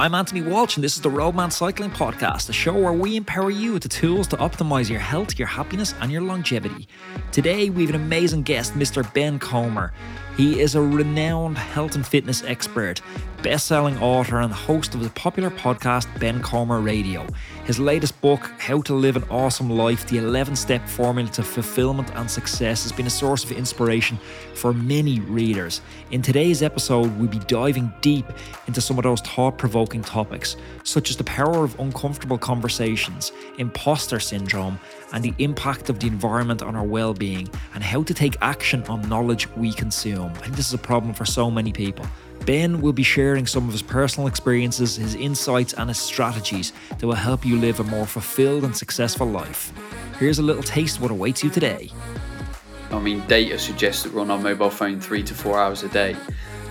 I'm Anthony Walsh, and this is the Roadman Cycling Podcast, a show where we empower you with the tools to optimize your health, your happiness, and your longevity. Today, we have an amazing guest, Mr. Ben Coomber. He is a renowned health and fitness expert, best selling author, and host of the popular podcast Ben Coomber Radio. His latest book, How to Live an Awesome Life The 11 Step Formula to Fulfillment and Success, has been a source of inspiration for many readers. In today's episode, we'll be diving deep into some of those thought provoking topics, such as the power of uncomfortable conversations, imposter syndrome, and the impact of the environment on our well being, and how to take action on knowledge we consume. I think this is a problem for so many people. Ben will be sharing some of his personal experiences, his insights, and his strategies that will help you live a more fulfilled and successful life. Here's a little taste of what awaits you today. I mean, data suggests that we're on our mobile phone three to four hours a day.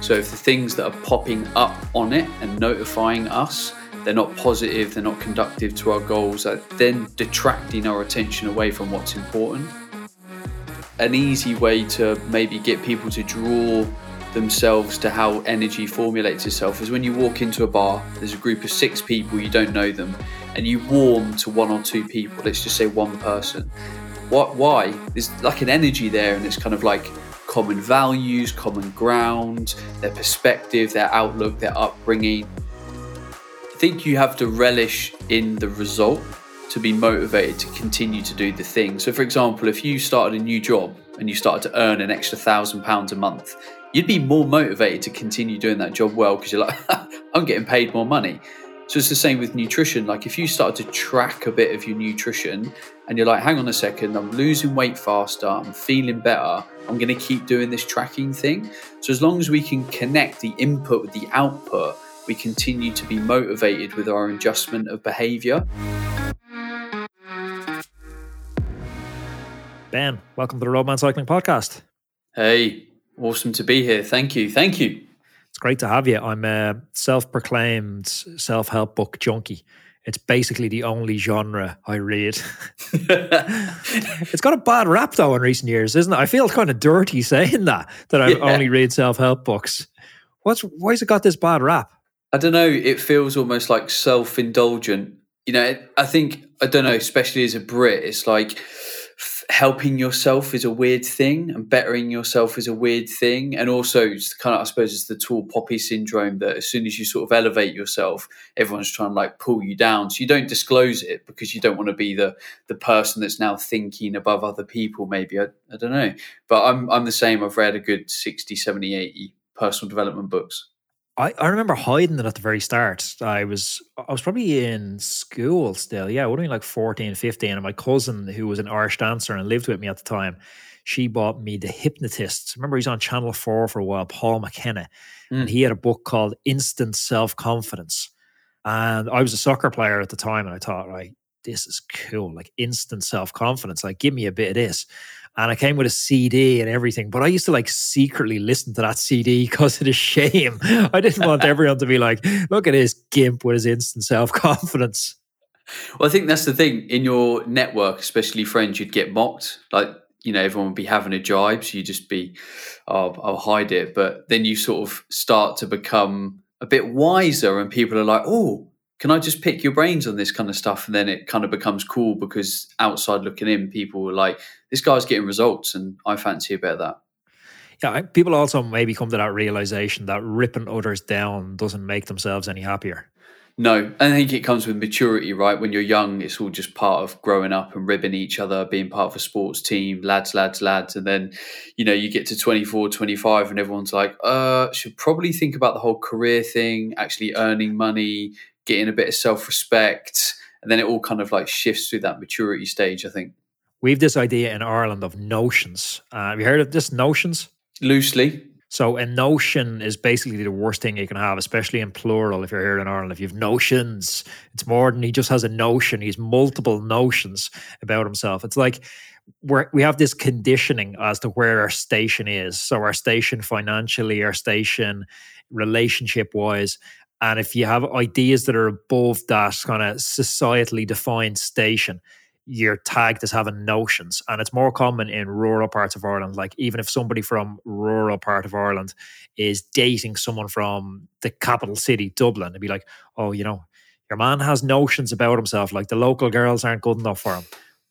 So if the things that are popping up on it and notifying us, they're not positive, they're not conductive to our goals, are then detracting our attention away from what's important. An easy way to maybe get people to draw themselves to how energy formulates itself is when you walk into a bar, there's a group of six people, you don't know them, and you warm to one or two people, let's just say one person. What why? There's like an energy there and it's kind of like common values, common ground, their perspective, their outlook, their upbringing. Think you have to relish in the result to be motivated to continue to do the thing. So for example, if you started a new job and you started to earn an extra thousand pounds a month, you'd be more motivated to continue doing that job well because you're like, I'm getting paid more money. So it's the same with nutrition. Like if you start to track a bit of your nutrition and you're like, hang on a second, I'm losing weight faster, I'm feeling better, I'm going to keep doing this tracking thing. So as long as we can connect the input with the output, we continue to be motivated with our adjustment of behavior. Ben, welcome to the Roadman Cycling Podcast. Hey, Awesome to be here. Thank you. Thank you. It's great to have you. I'm a self proclaimed self help book junkie. It's basically the only genre I read. it's got a bad rap though in recent years, isn't it? I feel kind of dirty saying that, that I yeah. only read self help books. What's why's it got this bad rap? I don't know. It feels almost like self indulgent. You know, I think, I don't know, especially as a Brit, it's like, helping yourself is a weird thing and bettering yourself is a weird thing. And also it's kind of i suppose it's the tall poppy syndrome that as soon as you sort of elevate yourself everyone's trying to like pull you down. So you don't disclose it because you don't want to be the the person that's now thinking above other people maybe. I, I don't know. But i'm i'm the same. I've read a good 60 70 80 personal development books I, I remember hiding it at the very start. I was I was probably in school still. Yeah, I would have been like 14, 15. And my cousin, who was an Irish dancer and lived with me at the time, she bought me The Hypnotist. Remember, he's on Channel 4 for a while, Paul McKenna. Mm. And he had a book called Instant Self Confidence. And I was a soccer player at the time. And I thought, right, this is cool. Like instant self confidence. Like, give me a bit of this and I came with a CD and everything. But I used to like secretly listen to that CD because of the shame. I didn't want everyone to be like, look at his gimp with his instant self confidence. Well, I think that's the thing in your network, especially friends, you'd get mocked. Like, you know, everyone would be having a jibe. So you just be, oh, I'll hide it. But then you sort of start to become a bit wiser and people are like, oh, can I just pick your brains on this kind of stuff? And then it kind of becomes cool because outside looking in, people were like, this guy's getting results and I fancy a bit of that. Yeah, people also maybe come to that realization that ripping others down doesn't make themselves any happier. No, I think it comes with maturity, right? When you're young, it's all just part of growing up and ribbing each other, being part of a sports team, lads, lads, lads. And then, you know, you get to 24, 25, and everyone's like, uh, should probably think about the whole career thing, actually earning money, getting a bit of self respect, and then it all kind of like shifts through that maturity stage. I think we have this idea in Ireland of notions. Uh, have you heard of this notions? Loosely. So a notion is basically the worst thing you can have, especially in plural. If you're here in Ireland, if you have notions, it's more than he just has a notion. He's multiple notions about himself. It's like we we have this conditioning as to where our station is. So our station financially, our station relationship wise, and if you have ideas that are above that kind of societally defined station, you're tagged as having notions. And it's more common in rural parts of Ireland like even if somebody from rural part of Ireland is dating someone from the capital city Dublin it'd be like oh you know your man has notions about himself like the local girls aren't good enough for him.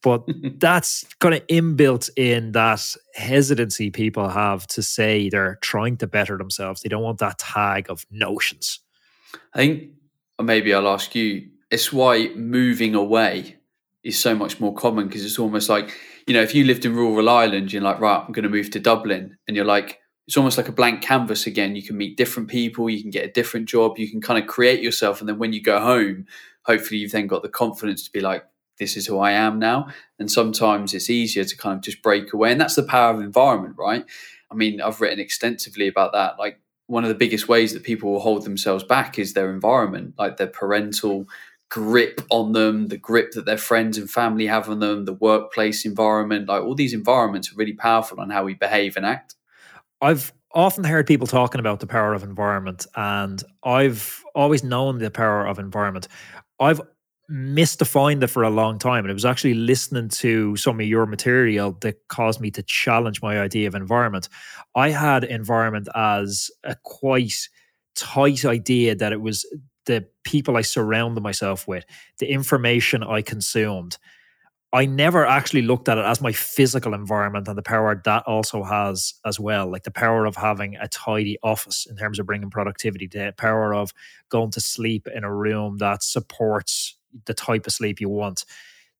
But that's kind of inbuilt in that hesitancy people have to say they're trying to better themselves. They don't want that tag of notions I think maybe I'll ask you it's why moving away is so much more common because it's almost like you know if you lived in rural Ireland, you're like right, I'm going to move to Dublin, and you're like it's almost like a blank canvas again. You can meet different people, you can get a different job, you can kind of create yourself, and then when you go home, hopefully you've then got the confidence to be like this is who I am now. And sometimes it's easier to kind of just break away, and that's the power of environment, right? I mean, I've written extensively about that, like one of the biggest ways that people will hold themselves back is their environment, like their parental grip on them, the grip that their friends and family have on them, the workplace environment, like all these environments are really powerful on how we behave and act. I've often heard people talking about the power of environment, and I've always known the power of environment. I've misdefined it for a long time, and it was actually listening to some of your material that caused me to challenge my idea of environment. I had environment as a quite tight idea that it was the people I surrounded myself with, the information I consumed. I never actually looked at it as my physical environment and the power that also has as well, like the power of having a tidy office in terms of bringing productivity, the power of going to sleep in a room that supports the type of sleep you want.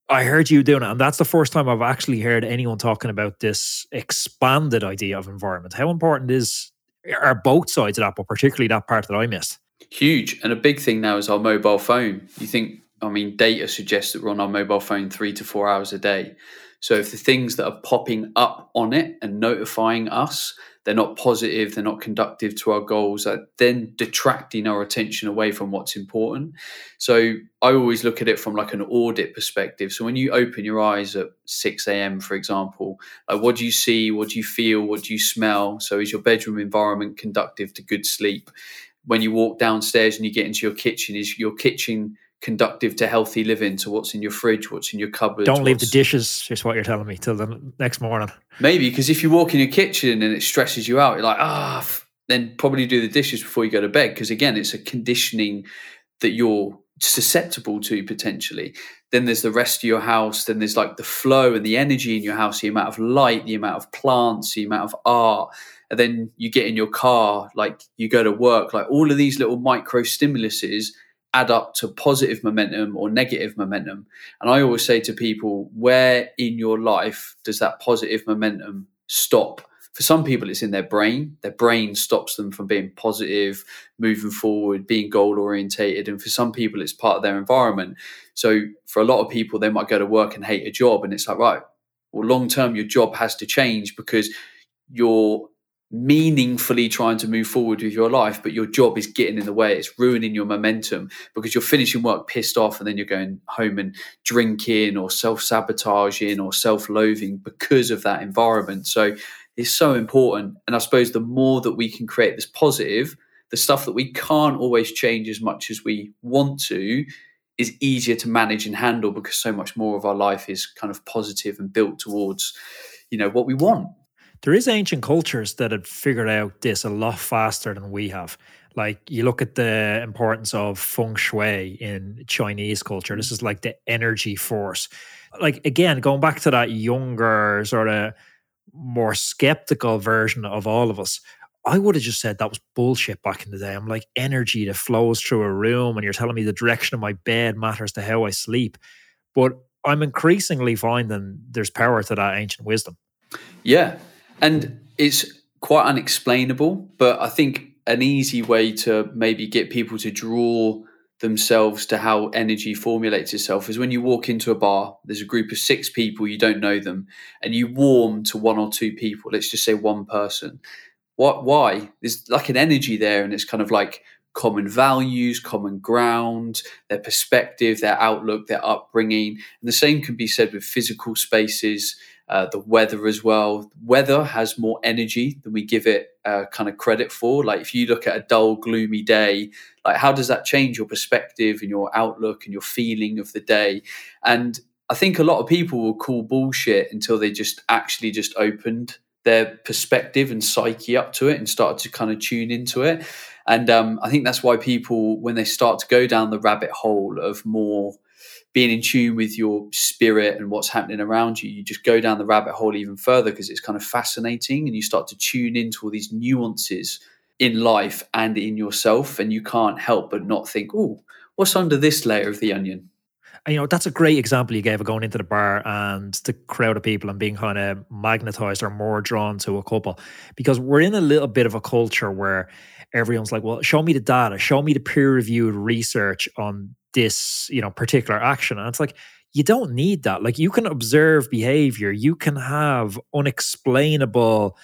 I heard you doing it, and that's the first time I've actually heard anyone talking about this expanded idea of environment. How important is are both sides of that, but particularly that part that I missed? Huge. And a big thing now is our mobile phone. You think, I mean, data suggests that we're on our mobile phone three to four hours a day. So if the things that are popping up on it and notifying us, they're not positive, they're not conductive to our goals, are then detracting our attention away from what's important. So I always look at it from like an audit perspective. So when you open your eyes at 6 a.m., for example, like what do you see? What do you feel? What do you smell? So is your bedroom environment conductive to good sleep? when you walk downstairs and you get into your kitchen is your kitchen conductive to healthy living to what's in your fridge what's in your cupboard don't leave the dishes is what you're telling me till the next morning. Maybe because if you walk in your kitchen and it stresses you out you're like ah then probably do the dishes before you go to bed because again it's a conditioning that you're susceptible to potentially. Then there's the rest of your house then there's like the flow and the energy in your house the amount of light the amount of plants the amount of art. And then you get in your car, like you go to work, like all of these little micro stimuluses add up to positive momentum or negative momentum. And I always say to people, where in your life does that positive momentum stop? For some people, it's in their brain. Their brain stops them from being positive, moving forward, being goal orientated. And for some people, it's part of their environment. So for a lot of people, they might go to work and hate a job. And it's like, right, well, long term, your job has to change because your meaningfully trying to move forward with your life, but your job is getting in the way. It's ruining your momentum because you're finishing work pissed off and then you're going home and drinking or self sabotaging or self loathing because of that environment. So it's so important. And I suppose the more that we can create this positive, the stuff that we can't always change as much as we want to is easier to manage and handle because so much more of our life is kind of positive and built towards you know what we want there is ancient cultures that had figured out this a lot faster than we have. Like you look at the importance of feng shui in Chinese culture. This is like the energy force. Like again, going back to that younger, sort of more skeptical version of all of us, I would have just said that was bullshit back in the day. I'm like energy that flows through a room, and you're telling me the direction of my bed matters to how I sleep. But I'm increasingly finding there's power to that ancient wisdom. Yeah, and it's quite unexplainable, but I think an easy way to maybe get people to draw themselves to how energy formulates itself is when you walk into a bar, there's a group of six people, you don't know them, and you warm to one or two people, let's just say one person. What why? There's like an energy there and it's kind of like common values, common ground, their perspective, their outlook, their upbringing. And the same can be said with physical spaces uh, the weather as well. Weather has more energy than we give it uh, kind of credit for. Like if you look at a dull, gloomy day, like how does that change your perspective and your outlook and your feeling of the day? And I think a lot of people will call bullshit until they just actually just opened their perspective and psyche up to it and started to kind of tune into it. And um, I think that's why people, when they start to go down the rabbit hole of more being in tune with your spirit and what's happening around you, you just go down the rabbit hole even further because it's kind of fascinating and you start to tune into all these nuances in life and in yourself. And you can't help but not think, oh, what's under this layer of the onion? And, you know, that's a great example you gave of going into the bar and the crowd of people and being kind of magnetized or more drawn to a couple. Because we're in a little bit of a culture where everyone's like, well, show me the data, show me the peer reviewed research on this, you know, particular action. And it's like, you don't need that. Like you can observe behavior, you can have unexplainable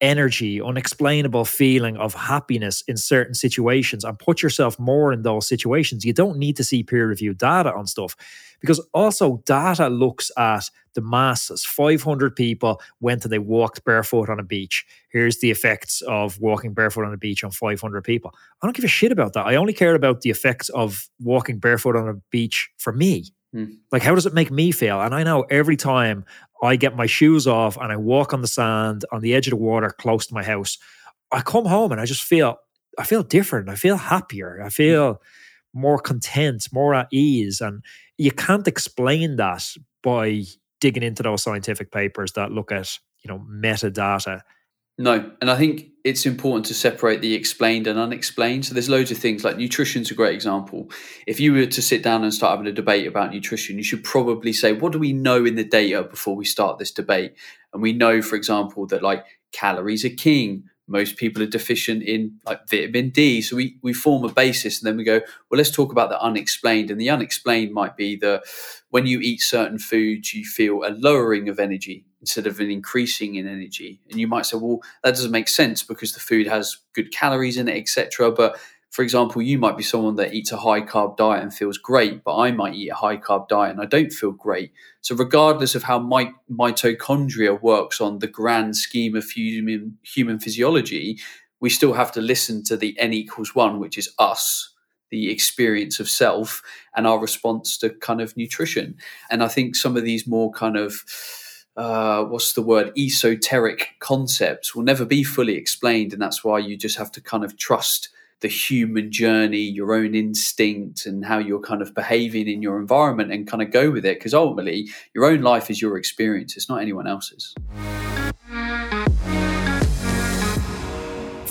energy, unexplainable feeling of happiness in certain situations and put yourself more in those situations. You don't need to see peer reviewed data on stuff because also data looks at the masses. 500 people went and they walked barefoot on a beach. Here's the effects of walking barefoot on a beach on 500 people. I don't give a shit about that. I only care about the effects of walking barefoot on a beach for me. Mm. Like, how does it make me feel? And I know every time I get my shoes off and I walk on the sand on the edge of the water close to my house, I come home and I just feel, I feel different. I feel happier. I hmm. feel more content, more at ease. And you can't explain that by digging into those scientific papers that look at, you know, metadata no, and I think it's important to separate the explained and unexplained. So there's loads of things like nutrition's a great example. If you were to sit down and start having a debate about nutrition, you should probably say, what do we know in the data before we start this debate? And we know, for example, that like calories are king. Most people are deficient in like vitamin D. So we, we form a basis and then we go, well, let's talk about the unexplained. And the unexplained might be that when you eat certain foods, you feel a lowering of energy instead of an increasing in energy. And you might say, well, that doesn't make sense because the food has good calories in it, etc. But for example, you might be someone that eats a high carb diet and feels great, but I might eat a high carb diet and I don't feel great. So, regardless of how my, mitochondria works on the grand scheme of human human physiology, we still have to listen to the n equals one, which is us, the experience of self, and our response to kind of nutrition. And I think some of these more kind of uh, what's the word esoteric concepts will never be fully explained and that's why you just have to kind of trust the human journey your own instinct and how you're kind of behaving in your environment and kind of go with it because ultimately your own life is your experience it's not anyone else's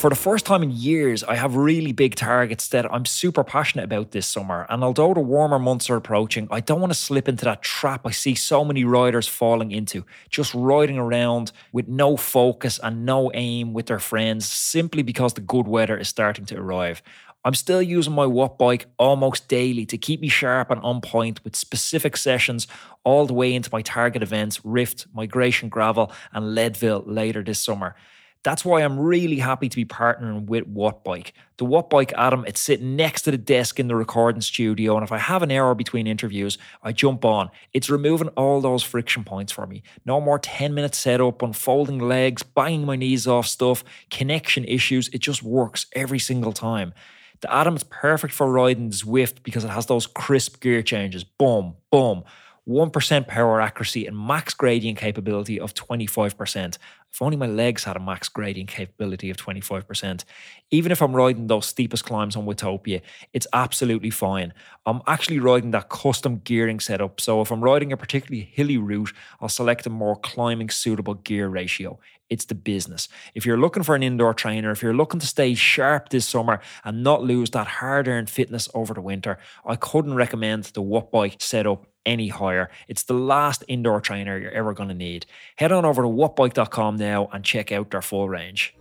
For the first time in years, I have really big targets that I'm super passionate about this summer. And although the warmer months are approaching, I don't want to slip into that trap I see so many riders falling into, just riding around with no focus and no aim with their friends simply because the good weather is starting to arrive. I'm still using my Wattbike almost daily to keep me sharp and on point with specific sessions all the way into my target events, Rift, Migration Gravel, and Leadville later this summer. That's why I'm really happy to be partnering with Wattbike. The Wattbike Adam, it's sitting next to the desk in the recording studio. And if I have an hour between interviews, I jump on. It's removing all those friction points for me. No more 10 minute setup, unfolding legs, banging my knees off stuff, connection issues. It just works every single time. The Adam is perfect for riding Zwift because it has those crisp gear changes. Boom, boom. 1% power accuracy and max gradient capability of 25%. If only my legs had a max gradient capability of 25%. Even if I'm riding those steepest climbs on Watopia, it's absolutely fine. I'm actually riding that custom gearing setup, so if I'm riding a particularly hilly route, I'll select a more climbing suitable gear ratio. It's the business. If you're looking for an indoor trainer, if you're looking to stay sharp this summer and not lose that hard earned fitness over the winter, I couldn't recommend the Wattbike setup any higher. It's the last indoor trainer you're ever going to need. Head on over to wattbike.com now and check out their full range.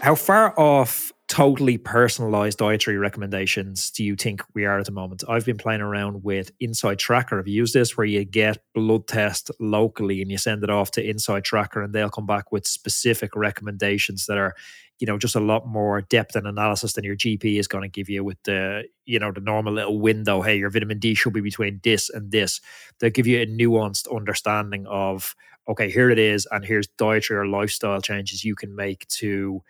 How far off totally personalized dietary recommendations do you think we are at the moment? I've been playing around with Inside Tracker. You used this where you get blood test locally and you send it off to Inside Tracker and they'll come back with specific recommendations that are, you know, just a lot more depth and analysis than your GP is going to give you with the, you know, the normal little window. Hey, your vitamin D should be between this and this. They'll give you a nuanced understanding of, okay, here it is, and here's dietary or lifestyle changes you can make to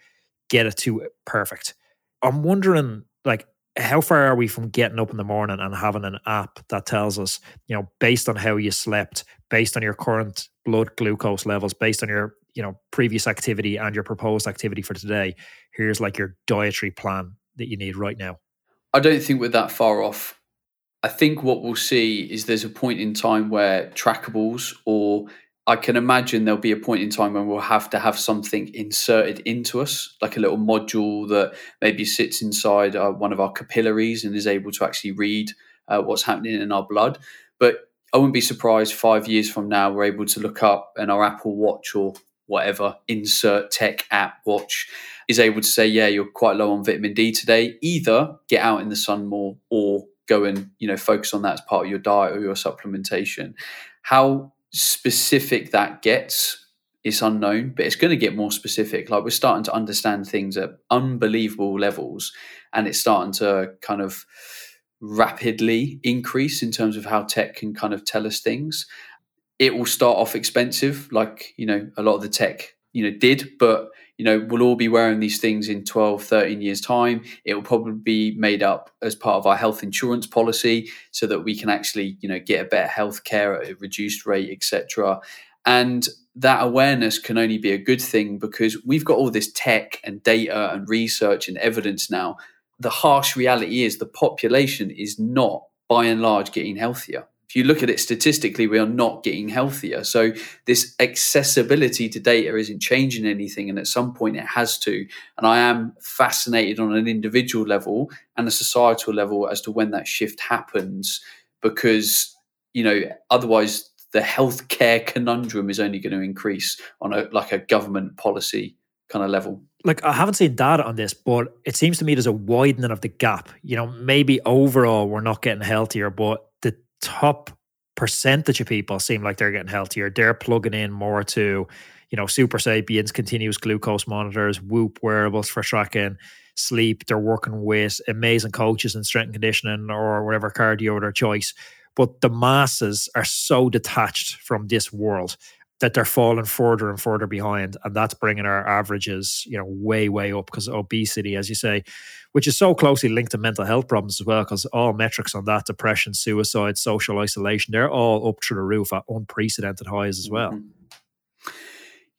get it to perfect. I'm wondering, like, how far are we from getting up in the morning and having an app that tells us, you know, based on how you slept, based on your current blood glucose levels, based on your, you know, previous activity and your proposed activity for today, here's like your dietary plan that you need right now? I don't think we're that far off. I think what we'll see is there's a point in time where trackables or I can imagine there'll be a point in time when we'll have to have something inserted into us, like a little module that maybe sits inside uh, one of our capillaries and is able to actually read uh, what's happening in our blood. But I wouldn't be surprised five years from now we're able to look up and our Apple Watch or whatever insert tech app watch is able to say, yeah, you're quite low on vitamin D today. Either get out in the sun more or go and you know focus on that as part of your diet or your supplementation. How specific that gets is unknown, but it's going to get more specific. Like we're starting to understand things at unbelievable levels, and it's starting to kind of rapidly increase in terms of how tech can kind of tell us things. It will start off expensive, like you know a lot of the tech you know did, but you know, we'll all be wearing these things in 12, 13 years' time. It will probably be made up as part of our health insurance policy so that we can actually, you know, get a better health care at a reduced rate, etc. And that awareness can only be a good thing because we've got all this tech and data and research and evidence now. The harsh reality is the population is not by and large getting healthier if you look at it statistically, we are not getting healthier. So this accessibility to data isn't changing anything, and at some point it has to. And I am fascinated on an individual level and a societal level as to when that shift happens, because you know otherwise the healthcare conundrum is only going to increase on a like a government policy kind of level like I haven't seen data on this, but it seems to me there's a widening of the gap. You know, maybe overall we're not getting healthier, but top percentage of people seem like they're getting healthier. They're plugging in more to, you know, Supersapiens, continuous glucose monitors, Whoop wearables for tracking sleep. They're working with amazing coaches in strength and conditioning or whatever cardio their choice. But the masses are so detached from this world that they're falling further and further behind, and that's bringing our averages, you know, way way up because obesity, as you say, which is so closely linked to mental health problems as well, because all metrics on that, depression, suicide, social isolation, they're all up through the roof at unprecedented highs as well. Mm-hmm.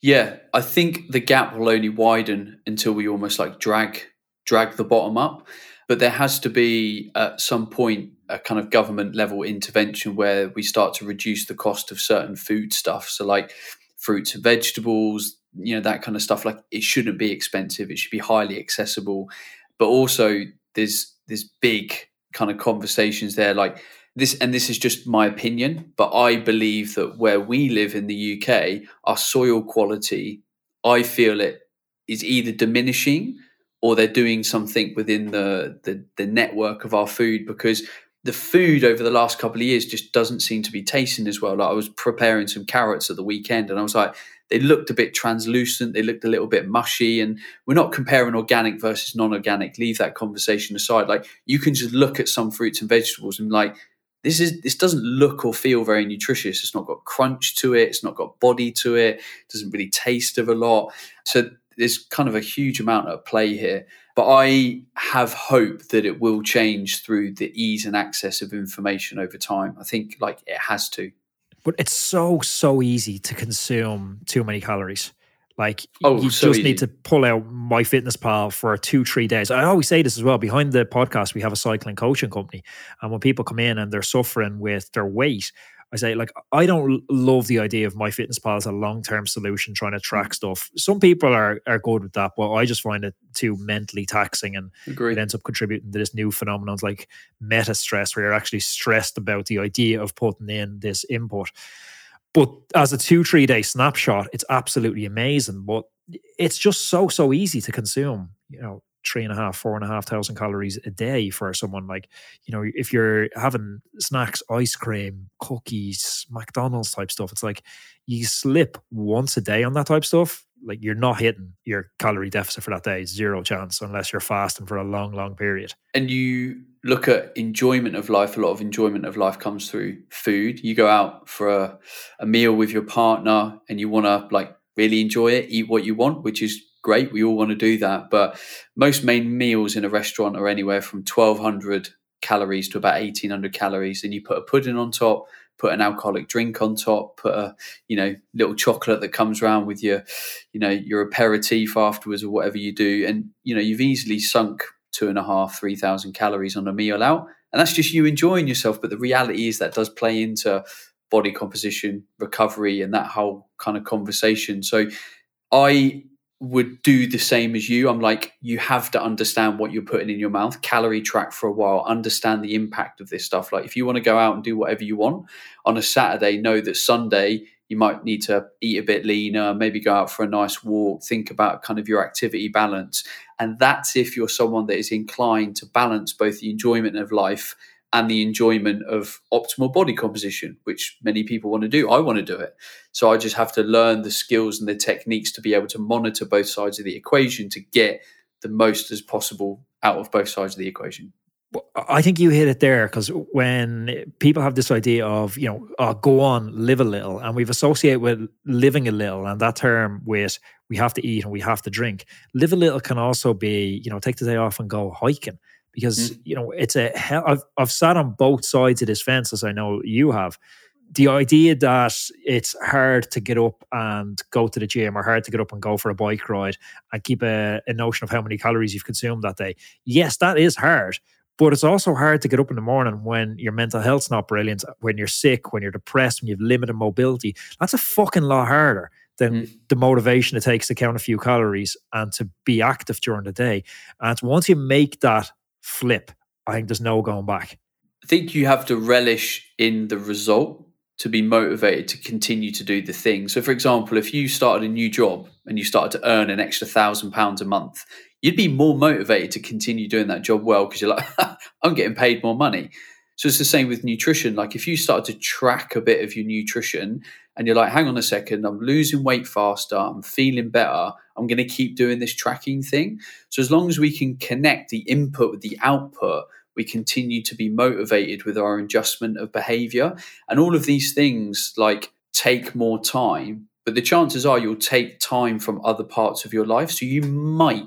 Yeah, I think the gap will only widen until we almost like drag drag the bottom up. But there has to be at some point a kind of government level intervention where we start to reduce the cost of certain food stuff. So like fruits and vegetables, you know, that kind of stuff. Like it shouldn't be expensive. It should be highly accessible. But also there's there's big kind of conversations there like this and this is just my opinion, but I believe that where we live in the UK, our soil quality, I feel it is either diminishing or they're doing something within the, the, the network of our food because the food over the last couple of years just doesn't seem to be tasting as well. Like I was preparing some carrots at the weekend and I was like, they looked a bit translucent, they looked a little bit mushy, and we're not comparing organic versus non-organic. Leave that conversation aside. Like you can just look at some fruits and vegetables and like this is this doesn't look or feel very nutritious. It's not got crunch to it, it's not got body to it, it doesn't really taste of a lot. So there's kind of a huge amount at play here. But I have hope that it will change through the ease and access of information over time. I think like it has to. But it's so so easy to consume too many calories. Like oh, you so just easy. need to pull out MyFitnessPal for two, three days. I always say this as well. Behind the podcast, we have a cycling coaching company. And when people come in and they're suffering with their weight, I say, like, I don't love the idea of MyFitnessPal as a long term solution trying to track mm. stuff. Some people are are good with that, but I just find it too mentally taxing and Agreed. it ends up contributing to this new phenomenon like meta stress, where you're actually stressed about the idea of putting in this input. But as a two, three day snapshot, it's absolutely amazing. But it's just so, so easy to consume. You know, three and a half, four and a half thousand calories a day for someone like, you know, if you're having snacks, ice cream, cookies, McDonald's type stuff, it's like you slip once a day on that type stuff. Like you're not hitting your calorie deficit for that day, zero chance, unless you're fasting for a long, long period. And you look at enjoyment of life, a lot of enjoyment of life comes through food. You go out for a, a meal with your partner and you want to like really enjoy it, eat what you want, which is great. We all want to do that. But most main meals in a restaurant are anywhere from 1200 calories to about 1800 calories. And you put a pudding on top, put an alcoholic drink on top, put a, you know, little chocolate that comes around with your, you know, your aperitif afterwards or whatever you do. And, you know, you've easily sunk two and a half, 3000 calories on a meal out. And that's just you enjoying yourself. But the reality is that does play into body composition, recovery, and that whole kind of conversation. So I would do the same as you. I'm like, you have to understand what you're putting in your mouth, calorie track for a while, understand the impact of this stuff. Like, if you want to go out and do whatever you want on a Saturday, know that Sunday you might need to eat a bit leaner, maybe go out for a nice walk, think about kind of your activity balance. And that's if you're someone that is inclined to balance both the enjoyment of life and the enjoyment of optimal body composition, which many people want to do. I want to do it. So I just have to learn the skills and the techniques to be able to monitor both sides of the equation to get the most as possible out of both sides of the equation. I think you hit it there because when people have this idea of, you know, oh, go on, live a little, and we've associated with living a little and that term with we have to eat and we have to drink. Live a little can also be, you know, take the day off and go hiking because mm. you know it's a hell. I've I've sat on both sides of this fence as I know you have. The idea that it's hard to get up and go to the gym or hard to get up and go for a bike ride and keep a, a notion of how many calories you've consumed that day. Yes, that is hard. But it's also hard to get up in the morning when your mental health's not brilliant, when you're sick, when you're depressed, when you have limited mobility. That's a fucking lot harder than mm. the motivation it takes to count a few calories and to be active during the day. And once you make that flip, I think there's no going back. I think you have to relish in the result to be motivated to continue to do the thing. So, for example, if you started a new job and you started to earn an extra thousand pounds a month, you'd be more motivated to continue doing that job well because you're like, I'm getting paid more money. So it's the same with nutrition. Like if you start to track a bit of your nutrition and you're like, hang on a second, I'm losing weight faster, I'm feeling better, I'm going to keep doing this tracking thing. So as long as we can connect the input with the output, we continue to be motivated with our adjustment of behavior. And all of these things like take more time, but the chances are you'll take time from other parts of your life. So you might,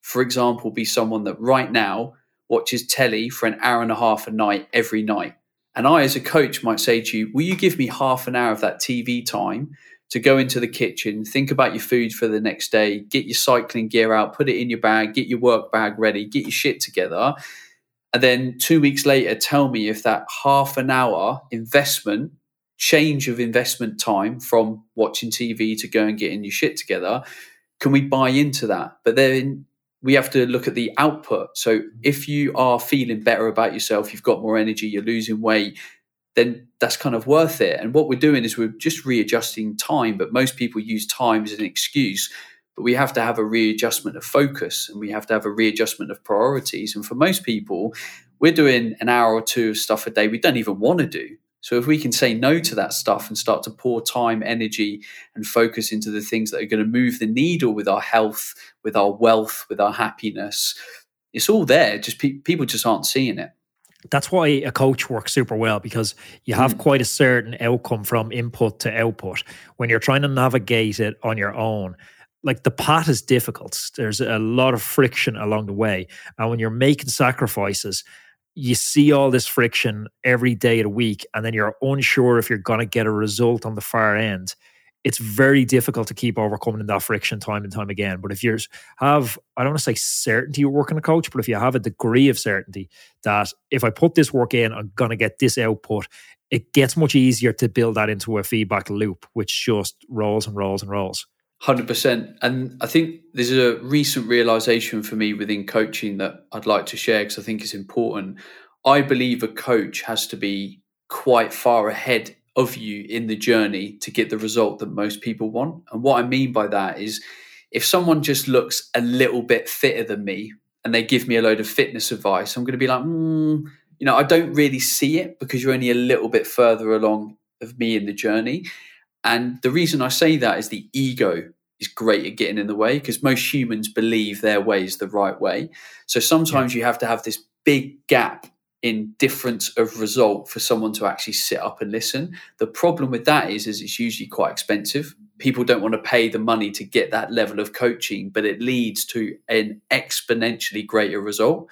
for example, be someone that right now watches telly for an hour and a half a night every night and I, as a coach, might say to you, Will you give me half an hour of that TV time to go into the kitchen, think about your food for the next day, get your cycling gear out, put it in your bag, get your work bag ready, get your shit together? And then two weeks later, tell me if that half an hour investment, change of investment time from watching TV to go and getting your shit together, can we buy into that? But then we have to look at the output. So if you are feeling better about yourself, you've got more energy, you're losing weight, then that's kind of worth it. And what we're doing is we're just readjusting time, but most people use time as an excuse. But we have to have a readjustment of focus and we have to have a readjustment of priorities. And for most people, we're doing an hour or two of stuff a day we don't even want to do. So if we can say no to that stuff and start to pour time, energy, and focus into the things that are going to move the needle with our health, with our wealth, with our happiness, it's all there. Just pe- people just aren't seeing it. That's why a coach works super well because you have mm. quite a certain outcome from input to output. When you're trying to navigate it on your own, like the path is difficult. There's a lot of friction along the way. And when you're making sacrifices, you see all this friction every day of the week, and then you're unsure if you're going to get a result on the far end. It's very difficult to keep overcoming that friction time and time again. But if you have, I don't want to say certainty you're working a coach, but if you have a degree of certainty that if I put this work in, I'm going to get this output, it gets much easier to build that into a feedback loop, which just rolls and rolls and rolls. Hundred percent, and I think there's a recent realization for me within coaching that I'd like to share because I think it's important. I believe a coach has to be quite far ahead of you in the journey to get the result that most people want. And what I mean by that is, if someone just looks a little bit fitter than me and they give me a load of fitness advice, I'm going to be like, mm, you know, I don't really see it because you're only a little bit further along of me in the journey. And the reason I say that is the ego is great at getting in the way because most humans believe their way is the right way. So sometimes yeah. you have to have this big gap in difference of result for someone to actually sit up and listen. The problem with that is, is it's usually quite expensive people don't want to pay the money to get that level of coaching, but it leads to an exponentially greater result.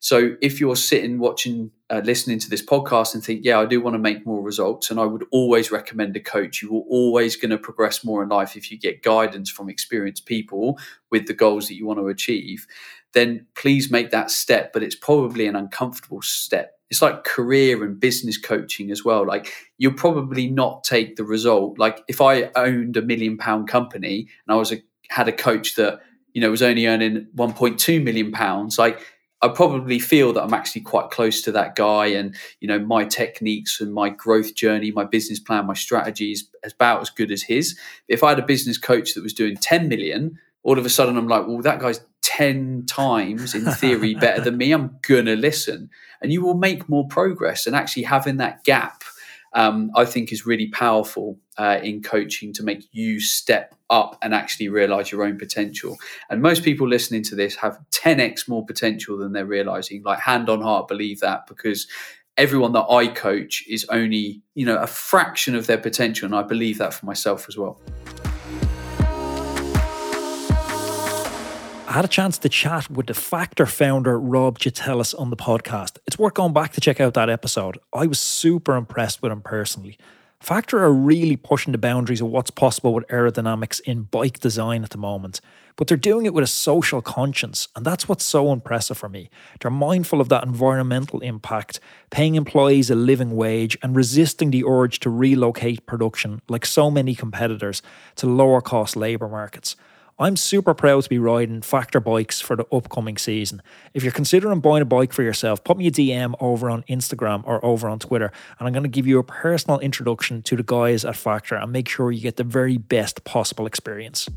So if you're sitting watching, uh, listening to this podcast and think, yeah, I do want to make more results, and I would always recommend a coach. You are always going to progress more in life if you get guidance from experienced people with the goals that you want to achieve. Then please make that step, but it's probably an uncomfortable step it's like career and business coaching as well. Like you'll probably not take the result. Like if I owned a million pound company and I was a, had a coach that you know was only earning 1.2 million pounds, like I probably feel that I'm actually quite close to that guy, and you know my techniques and my growth journey, my business plan, my strategy is about as good as his. If I had a business coach that was doing 10 million, all of a sudden I'm like, well, that guy's 10 times in theory better than me. I'm gonna listen and you will make more progress. And actually, having that gap, um, I think, is really powerful uh, in coaching to make you step up and actually realize your own potential. And most people listening to this have 10x more potential than they're realizing. Like, hand on heart, believe that because everyone that I coach is only, you know, a fraction of their potential. And I believe that for myself as well. Had a chance to chat with the Factor founder, Rob Gitelis, on the podcast. It's worth going back to check out that episode. I was super impressed with him personally. Factor are really pushing the boundaries of what's possible with aerodynamics in bike design at the moment, but they're doing it with a social conscience, and that's what's so impressive for me. They're mindful of that environmental impact, paying employees a living wage, and resisting the urge to relocate production, like so many competitors, to lower cost labour markets. I'm super proud to be riding Factor bikes for the upcoming season. If you're considering buying a bike for yourself, put me a DM over on Instagram or over on Twitter, and I'm going to give you a personal introduction to the guys at Factor and make sure you get the very best possible experience.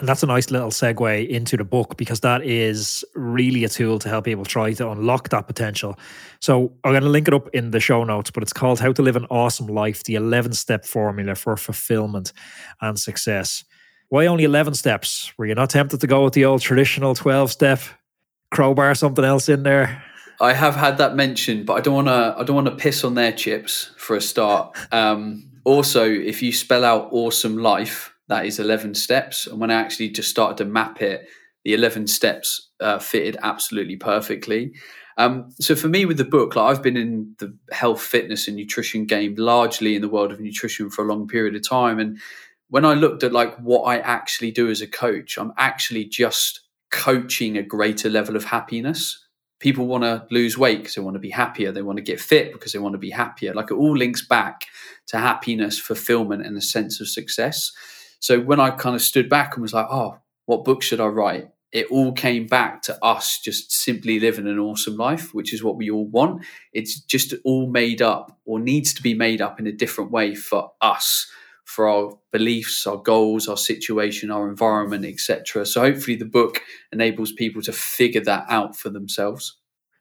And that's a nice little segue into the book because that is really a tool to help people try to unlock that potential. So I'm going to link it up in the show notes, but it's called How to Live an Awesome Life The 11 Step Formula for Fulfillment and Success. Why only 11 steps? Were you not tempted to go with the old traditional 12 step crowbar, something else in there? I have had that mentioned, but I don't want to. I don't want to piss on their chips for a start. Um, also, if you spell out awesome life, that is 11 steps. And when I actually just started to map it, the 11 steps uh, fitted absolutely perfectly. Um, so for me with the book, like I've been in the health, fitness, and nutrition game largely in the world of nutrition for a long period of time. And when I looked at like what I actually do as a coach, I'm actually just coaching a greater level of happiness. People want to lose weight because they want to be happier. They want to get fit because they want to be happier. Like it all links back to happiness, fulfillment, and a sense of success. So when I kind of stood back and was like, oh, what book should I write? It all came back to us just simply living an awesome life, which is what we all want. It's just all made up or needs to be made up in a different way for us, for our beliefs, our goals, our situation, our environment, etc. So hopefully the book enables people to figure that out for themselves.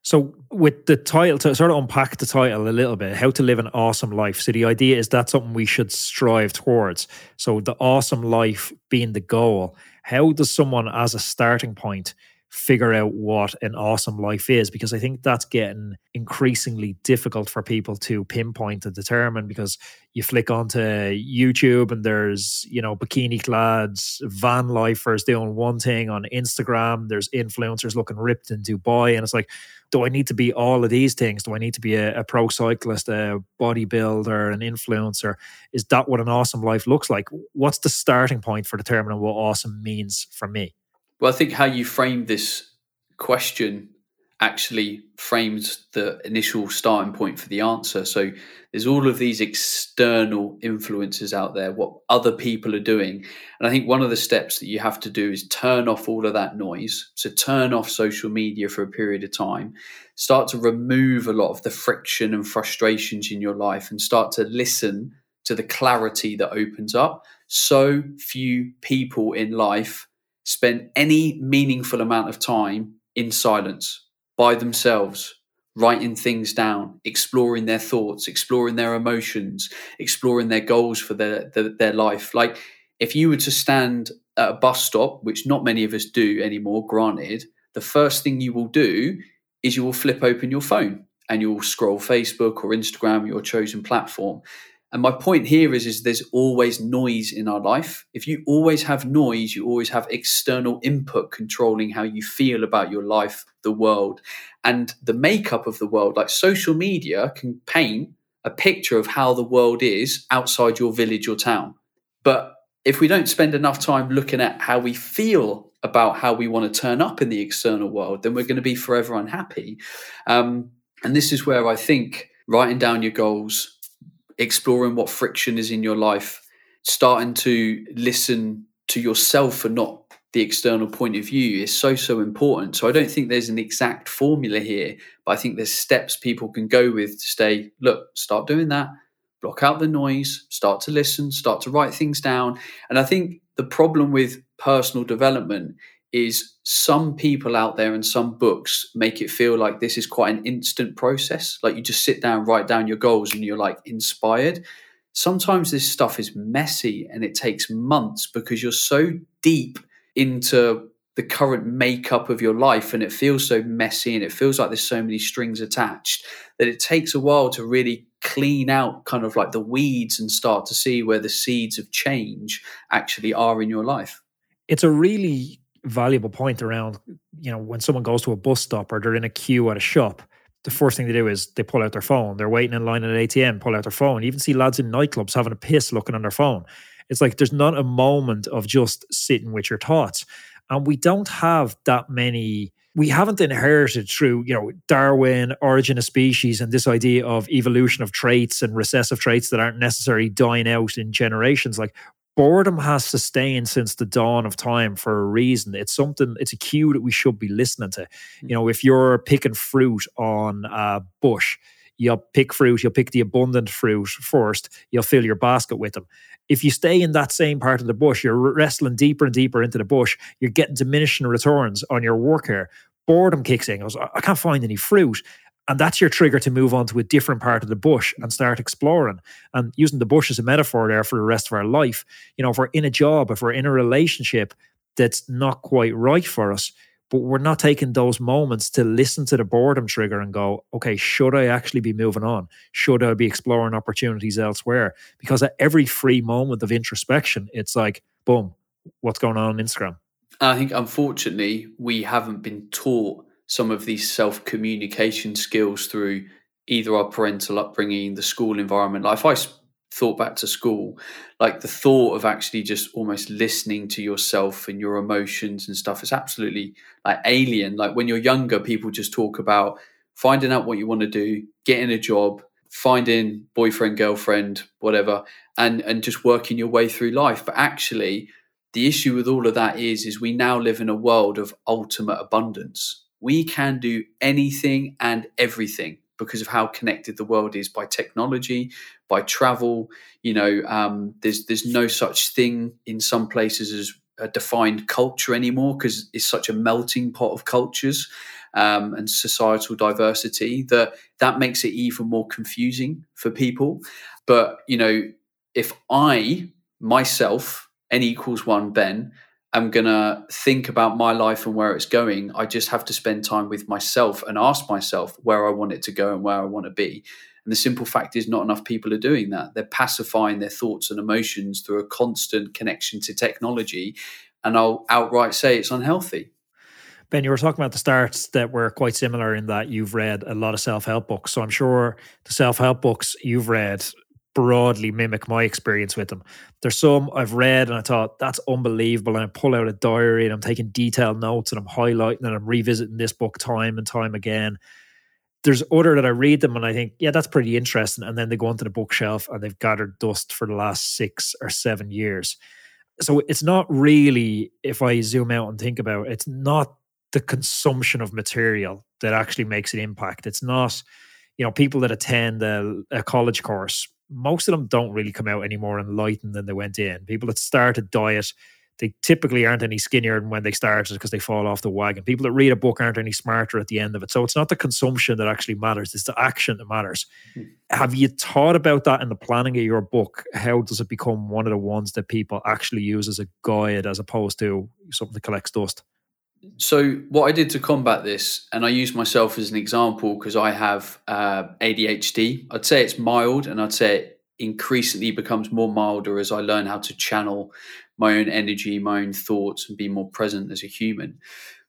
So, with the title, to sort of unpack the title a little bit, how to live an awesome life. So, the idea is that something we should strive towards. So, the awesome life being the goal. How does someone, as a starting point, figure out what an awesome life is because I think that's getting increasingly difficult for people to pinpoint and determine because you flick onto YouTube and there's, you know, bikini clads, van lifers doing one thing on Instagram, there's influencers looking ripped in Dubai and it's like do I need to be all of these things? Do I need to be a, a pro cyclist, a bodybuilder, an influencer? Is that what an awesome life looks like? What's the starting point for determining what awesome means for me? Well, I think how you frame this question actually frames the initial starting point for the answer. So there's all of these external influences out there, what other people are doing. And I think one of the steps that you have to do is turn off all of that noise. So turn off social media for a period of time, start to remove a lot of the friction and frustrations in your life and start to listen to the clarity that opens up. So few people in life spend any meaningful amount of time in silence by themselves, writing things down, exploring their thoughts, exploring their emotions, exploring their goals for their, their, their life. Like if you were to stand at a bus stop, which not many of us do anymore, granted, the first thing you will do is you will flip open your phone and you'll scroll Facebook or Instagram, your chosen platform. And my point here is, is there's always noise in our life. If you always have noise, you always have external input controlling how you feel about your life, the world, and the makeup of the world. Like social media can paint a picture of how the world is outside your village or town. But if we don't spend enough time looking at how we feel about how we want to turn up in the external world, then we're going to be forever unhappy. Um, and this is where I think writing down your goals, exploring what friction is in your life, starting to listen to yourself and not the external point of view is so so important. So i don't think there's an exact formula here but i think there's steps people can go with to stay look start doing that block out the noise start to listen start to write things down. And i think the problem with personal development is some people out there and some books make it feel like this is quite an instant process. Like you just sit down, write down your goals, and you're like inspired. Sometimes this stuff is messy and it takes months because you're so deep into the current makeup of your life and it feels so messy and it feels like there's so many strings attached that it takes a while to really clean out kind of like the weeds and start to see where the seeds of change actually are in your life. It's a really valuable point around, you know, when someone goes to a bus stop or they're in a queue at a shop, the first thing they do is they pull out their phone. They're waiting in line at an ATM, pull out their phone. You even see lads in nightclubs having a piss looking on their phone. It's like there's not a moment of just sitting with your thoughts. And we don't have that many we haven't inherited through you know darwin origin of species and this idea of evolution of traits and recessive traits that aren't necessarily dying out in generations like boredom has sustained since the dawn of time for a reason. It's something, it's a cue that we should be listening to. You know, if you're picking fruit on a bush, you'll pick fruit, you'll pick the abundant fruit first, you'll fill your basket with them. If you stay in that same part of the bush, you're wrestling deeper and deeper into the bush, you're getting diminishing returns on your work here. Boredom kicks in. I, I can't find any fruit and that's your trigger to move on to a different part of the bush and start exploring. And using the bush as a metaphor there for the rest of our life you know if we're in a job if we're in a relationship that's not quite right for us but we're not taking those moments to listen to the boredom trigger and go okay should i actually be moving on? Should i be exploring opportunities elsewhere? Because at every free moment of introspection it's like boom what's going on on instagram? I think unfortunately we haven't been taught some of these self communication skills through either our parental upbringing, the school environment. Like if I thought back to school, like the thought of actually just almost listening to yourself and your emotions and stuff is absolutely like alien. Like when you're younger, people just talk about finding out what you want to do, getting a job, finding boyfriend, girlfriend, whatever, and and just working your way through life. But actually, the issue with all of that is is we now live in a world of ultimate abundance we can do anything and everything because of how connected the world is by technology, by travel. You know, um, there's there's no such thing in some places as a defined culture anymore because it's such a melting pot of cultures um, and societal diversity that that makes it even more confusing for people. But you know, if I myself n equals one Ben am going to think about my life and where it's going, I just have to spend time with myself and ask myself where I want it to go and where I want to be. And the simple fact is, not enough people are doing that. They're pacifying their thoughts and emotions through a constant connection to technology. And I'll outright say it's unhealthy. Ben, you were talking about the starts that were quite similar in that you've read a lot of self help books. So I'm sure the self help books you've read broadly mimic my experience with them. There's some I've read and I thought that's unbelievable. And I pull out a diary and I'm taking detailed notes and I'm highlighting and I'm revisiting this book time and time again. There's other that I read them and I think, yeah, that's pretty interesting. And then they go onto the bookshelf and they've gathered dust for the last six or seven years. So it's not really, if I zoom out and think about it, it's not the consumption of material that actually makes an impact. It's not, you know, people that attend a, a college course most of them don't really come out any more enlightened than they went in. People that start a diet, they typically aren't any skinnier than when they started because they fall off the wagon. People that read a book aren't any smarter at the end of it. So it's not the consumption that actually matters, it's the action that matters. Mm-hmm. Have you thought about that in the planning of your book? How does it become one of the ones that people actually use as a guide as opposed to something that collects dust? So, what I did to combat this, and I use myself as an example because I have uh, ADHD. I'd say it's mild, and I'd say it increasingly becomes more milder as I learn how to channel my own energy, my own thoughts, and be more present as a human.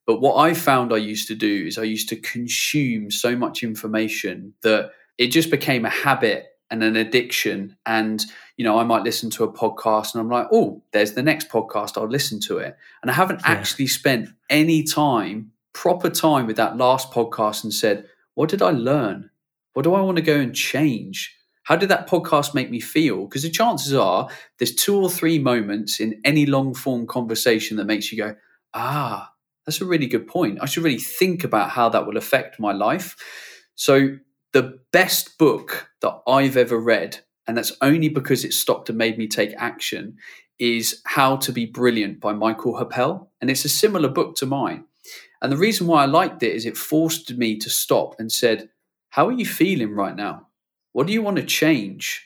But what I found I used to do is I used to consume so much information that it just became a habit and an addiction. And, you know, I might listen to a podcast and I'm like, oh, there's the next podcast. I'll listen to it. And I haven't yeah. actually spent any time, proper time with that last podcast and said, what did I learn? What do I want to go and change? How did that podcast make me feel? Because the chances are there's two or three moments in any long form conversation that makes you go, ah, that's a really good point. I should really think about how that will affect my life. So, the best book that I've ever read, and that's only because it stopped and made me take action, is How to Be Brilliant by Michael Heppell. And it's a similar book to mine. And the reason why I liked it is it forced me to stop and said, How are you feeling right now? What do you want to change?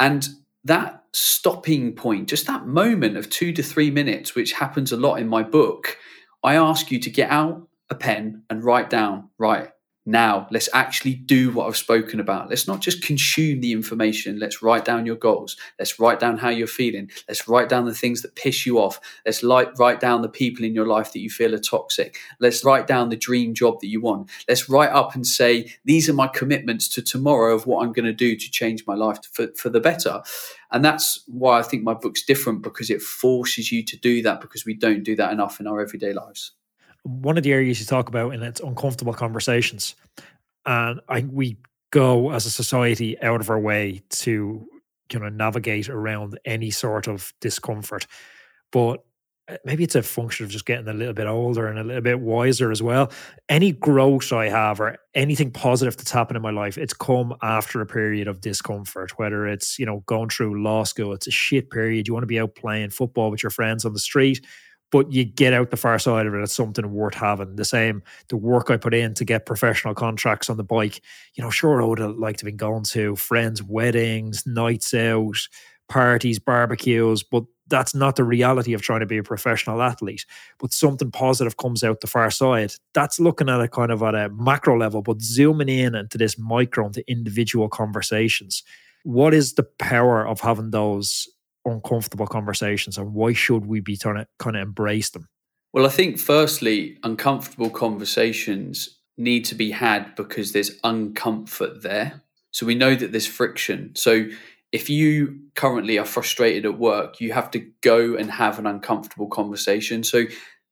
And that stopping point, just that moment of two to three minutes, which happens a lot in my book, I ask you to get out a pen and write down, right, now let's actually do what I've spoken about. Let's not just consume the information. Let's write down your goals. Let's write down how you're feeling. Let's write down the things that piss you off. Let's write down the people in your life that you feel are toxic. Let's write down the dream job that you want. Let's write up and say, these are my commitments to tomorrow of what I'm going to do to change my life for, for the better. And that's why I think my book's different because it forces you to do that because we don't do that enough in our everyday lives one of the areas you talk about in it's uncomfortable conversations, and I we go as a society out of our way to you know navigate around any sort of discomfort, but uh, maybe it's a function of just getting a little bit older and a little bit wiser as well. Any growth I have or anything positive that's happened in my life, it's come after a period of discomfort, whether it's, you know, going through law school, it's a shit period. You want to be out playing football with your friends on the street but you get out the far side of it. It's something worth having. The same, the work I put in to get professional contracts on the bike. You know, sure, I would have liked to have been going to friends' weddings, nights out, parties, barbecues, but that's not the reality of trying to be a professional athlete. But something positive comes out the far side. That's looking at it kind of at a macro level, but zooming in into this micro, into individual conversations. What is the power of having those uncomfortable conversations and why should we be trying to kind of embrace them? Well, I think firstly, uncomfortable conversations need to be had because there's uncomfort there. So we know that there's friction. So if you currently are frustrated at work, you have to go and have an uncomfortable conversation. So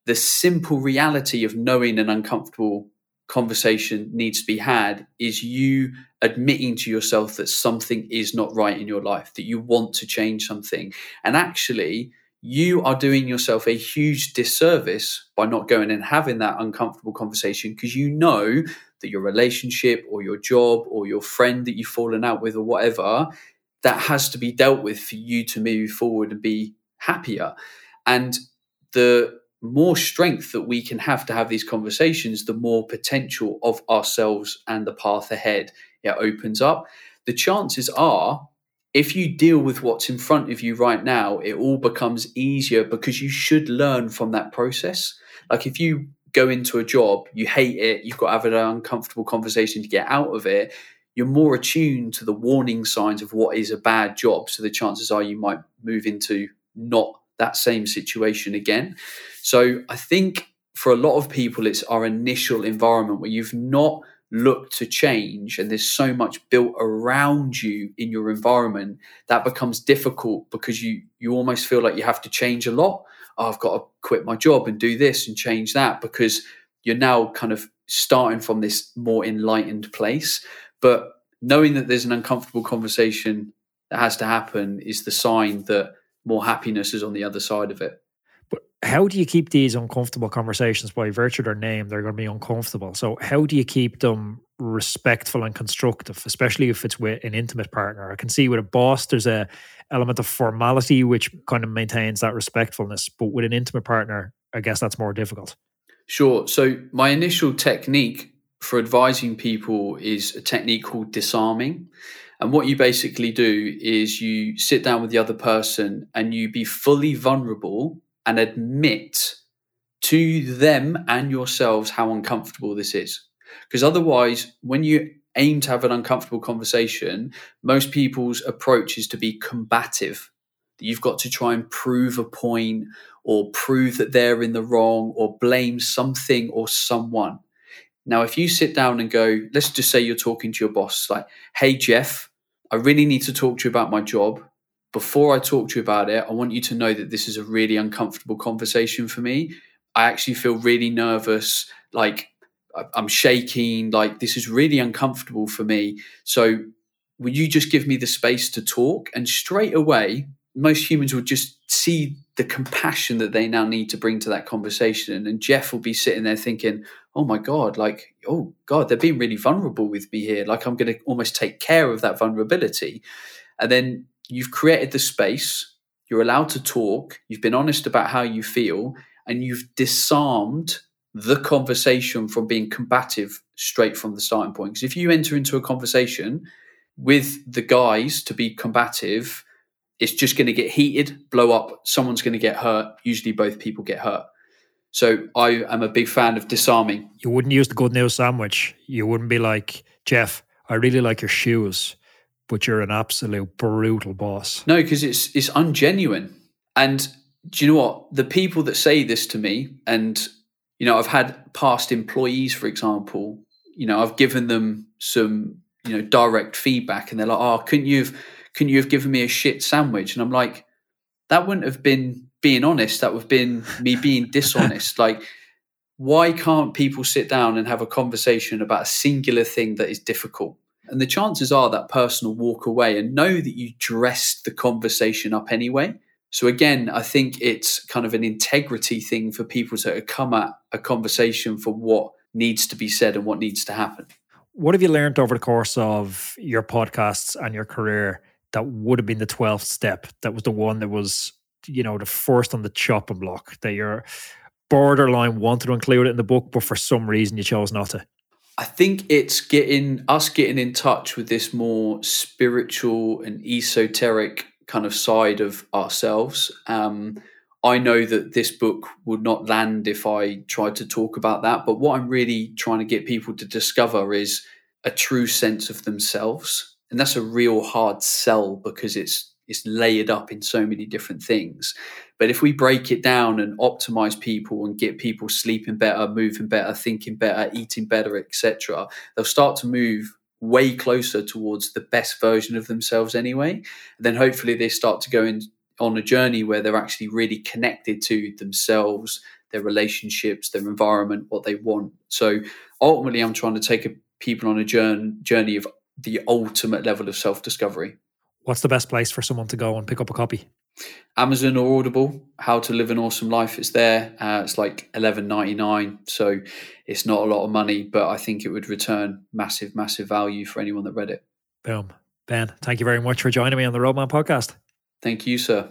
the simple reality of knowing an uncomfortable conversation needs to be had is you admitting to yourself that something is not right in your life, that you want to change something. And actually, you are doing yourself a huge disservice by not going and having that uncomfortable conversation because you know that your relationship or your job or your friend that you've fallen out with or whatever that has to be dealt with for you to move forward and be happier. And the more strength that we can have to have these conversations, the more potential of ourselves and the path ahead it opens up. The chances are, if you deal with what's in front of you right now, it all becomes easier because you should learn from that process. Like if you go into a job, you hate it, you've got to have an uncomfortable conversation to get out of it. You're more attuned to the warning signs of what is a bad job. So the chances are you might move into not that same situation again. So I think for a lot of people, it's our initial environment where you've not looked to change and there's so much built around you in your environment that becomes difficult because you you almost feel like you have to change a lot oh, i've got to quit my job and do this and change that because you're now kind of starting from this more enlightened place but knowing that there's an uncomfortable conversation that has to happen is the sign that more happiness is on the other side of it. But how do you keep these uncomfortable conversations by virtue of their name? They're going to be uncomfortable. So how do you keep them respectful and constructive, especially if it's with an intimate partner? I can see with a boss, there's a element of formality which kind of maintains that respectfulness. But with an intimate partner, I guess that's more difficult. Sure. So my initial technique for advising people is a technique called disarming. And what you basically do is you sit down with the other person and you be fully vulnerable and admit to them and yourselves how uncomfortable this is. Because otherwise, when you aim to have an uncomfortable conversation, most people's approach is to be combative. You've got to try and prove a point or prove that they're in the wrong or blame something or someone. Now, if you sit down and go, let's just say you're talking to your boss, like, hey, Jeff, I really need to talk to you about my job. Before I talk to you about it, I want you to know that this is a really uncomfortable conversation for me. I actually feel really nervous. Like, I'm shaking. Like, this is really uncomfortable for me. So, would you just give me the space to talk? And straight away, most humans will just see the compassion that they now need to bring to that conversation. And Jeff will be sitting there thinking, oh my God, like, oh God, they're being really vulnerable with me here. Like, I'm going to almost take care of that vulnerability. And then you've created the space, you're allowed to talk, you've been honest about how you feel, and you've disarmed the conversation from being combative straight from the starting point. Because if you enter into a conversation with the guys to be combative, it's just going to get heated, blow up. Someone's going to get hurt. Usually, both people get hurt. So I am a big fan of disarming. You wouldn't use the good news sandwich. You wouldn't be like Jeff. I really like your shoes, but you're an absolute brutal boss. No, because it's it's ungenuine. And do you know what? The people that say this to me, and you know, I've had past employees, for example. You know, I've given them some you know direct feedback, and they're like, "Oh, couldn't you have couldn't you have given me a shit sandwich?" And I'm like, that wouldn't have been being honest. That would have been me being dishonest. like, why can't people sit down and have a conversation about a singular thing that is difficult? And the chances are that person will walk away and know that you dressed the conversation up anyway. So again, I think it's kind of an integrity thing for people to come at a conversation for what needs to be said and what needs to happen. What have you learned over the course of your podcasts and your career that would have been the 12th step? That was the one that was you know the first on the chopping block that you're borderline wanted to include it in the book, but for some reason you chose not to? I think it's getting us getting in touch with this more spiritual and esoteric kind of side of ourselves. Um, I know that this book would not land if I tried to talk about that, but what I'm really trying to get people to discover is a true sense of themselves. And that's a real hard sell because it's it's layered up in so many different things. But if we break it down and optimize people and get people sleeping better, moving better, thinking better, eating better, etc., they'll start to move way closer towards the best version of themselves anyway. And then hopefully they start to go in on a journey where they're actually really connected to themselves, their relationships, their environment, what they want. So ultimately, I'm trying to take people on a journey, journey of the ultimate level of self discovery what's the best place for someone to go and pick up a copy? Amazon or Audible, How to Live an Awesome Life. It's there. Uh, it's like eleven ninety nine, so it's not a lot of money, but I think it would return massive, massive value for anyone that read it. Boom, Ben. Thank you very much for joining me on the Roadman podcast. Thank you, sir.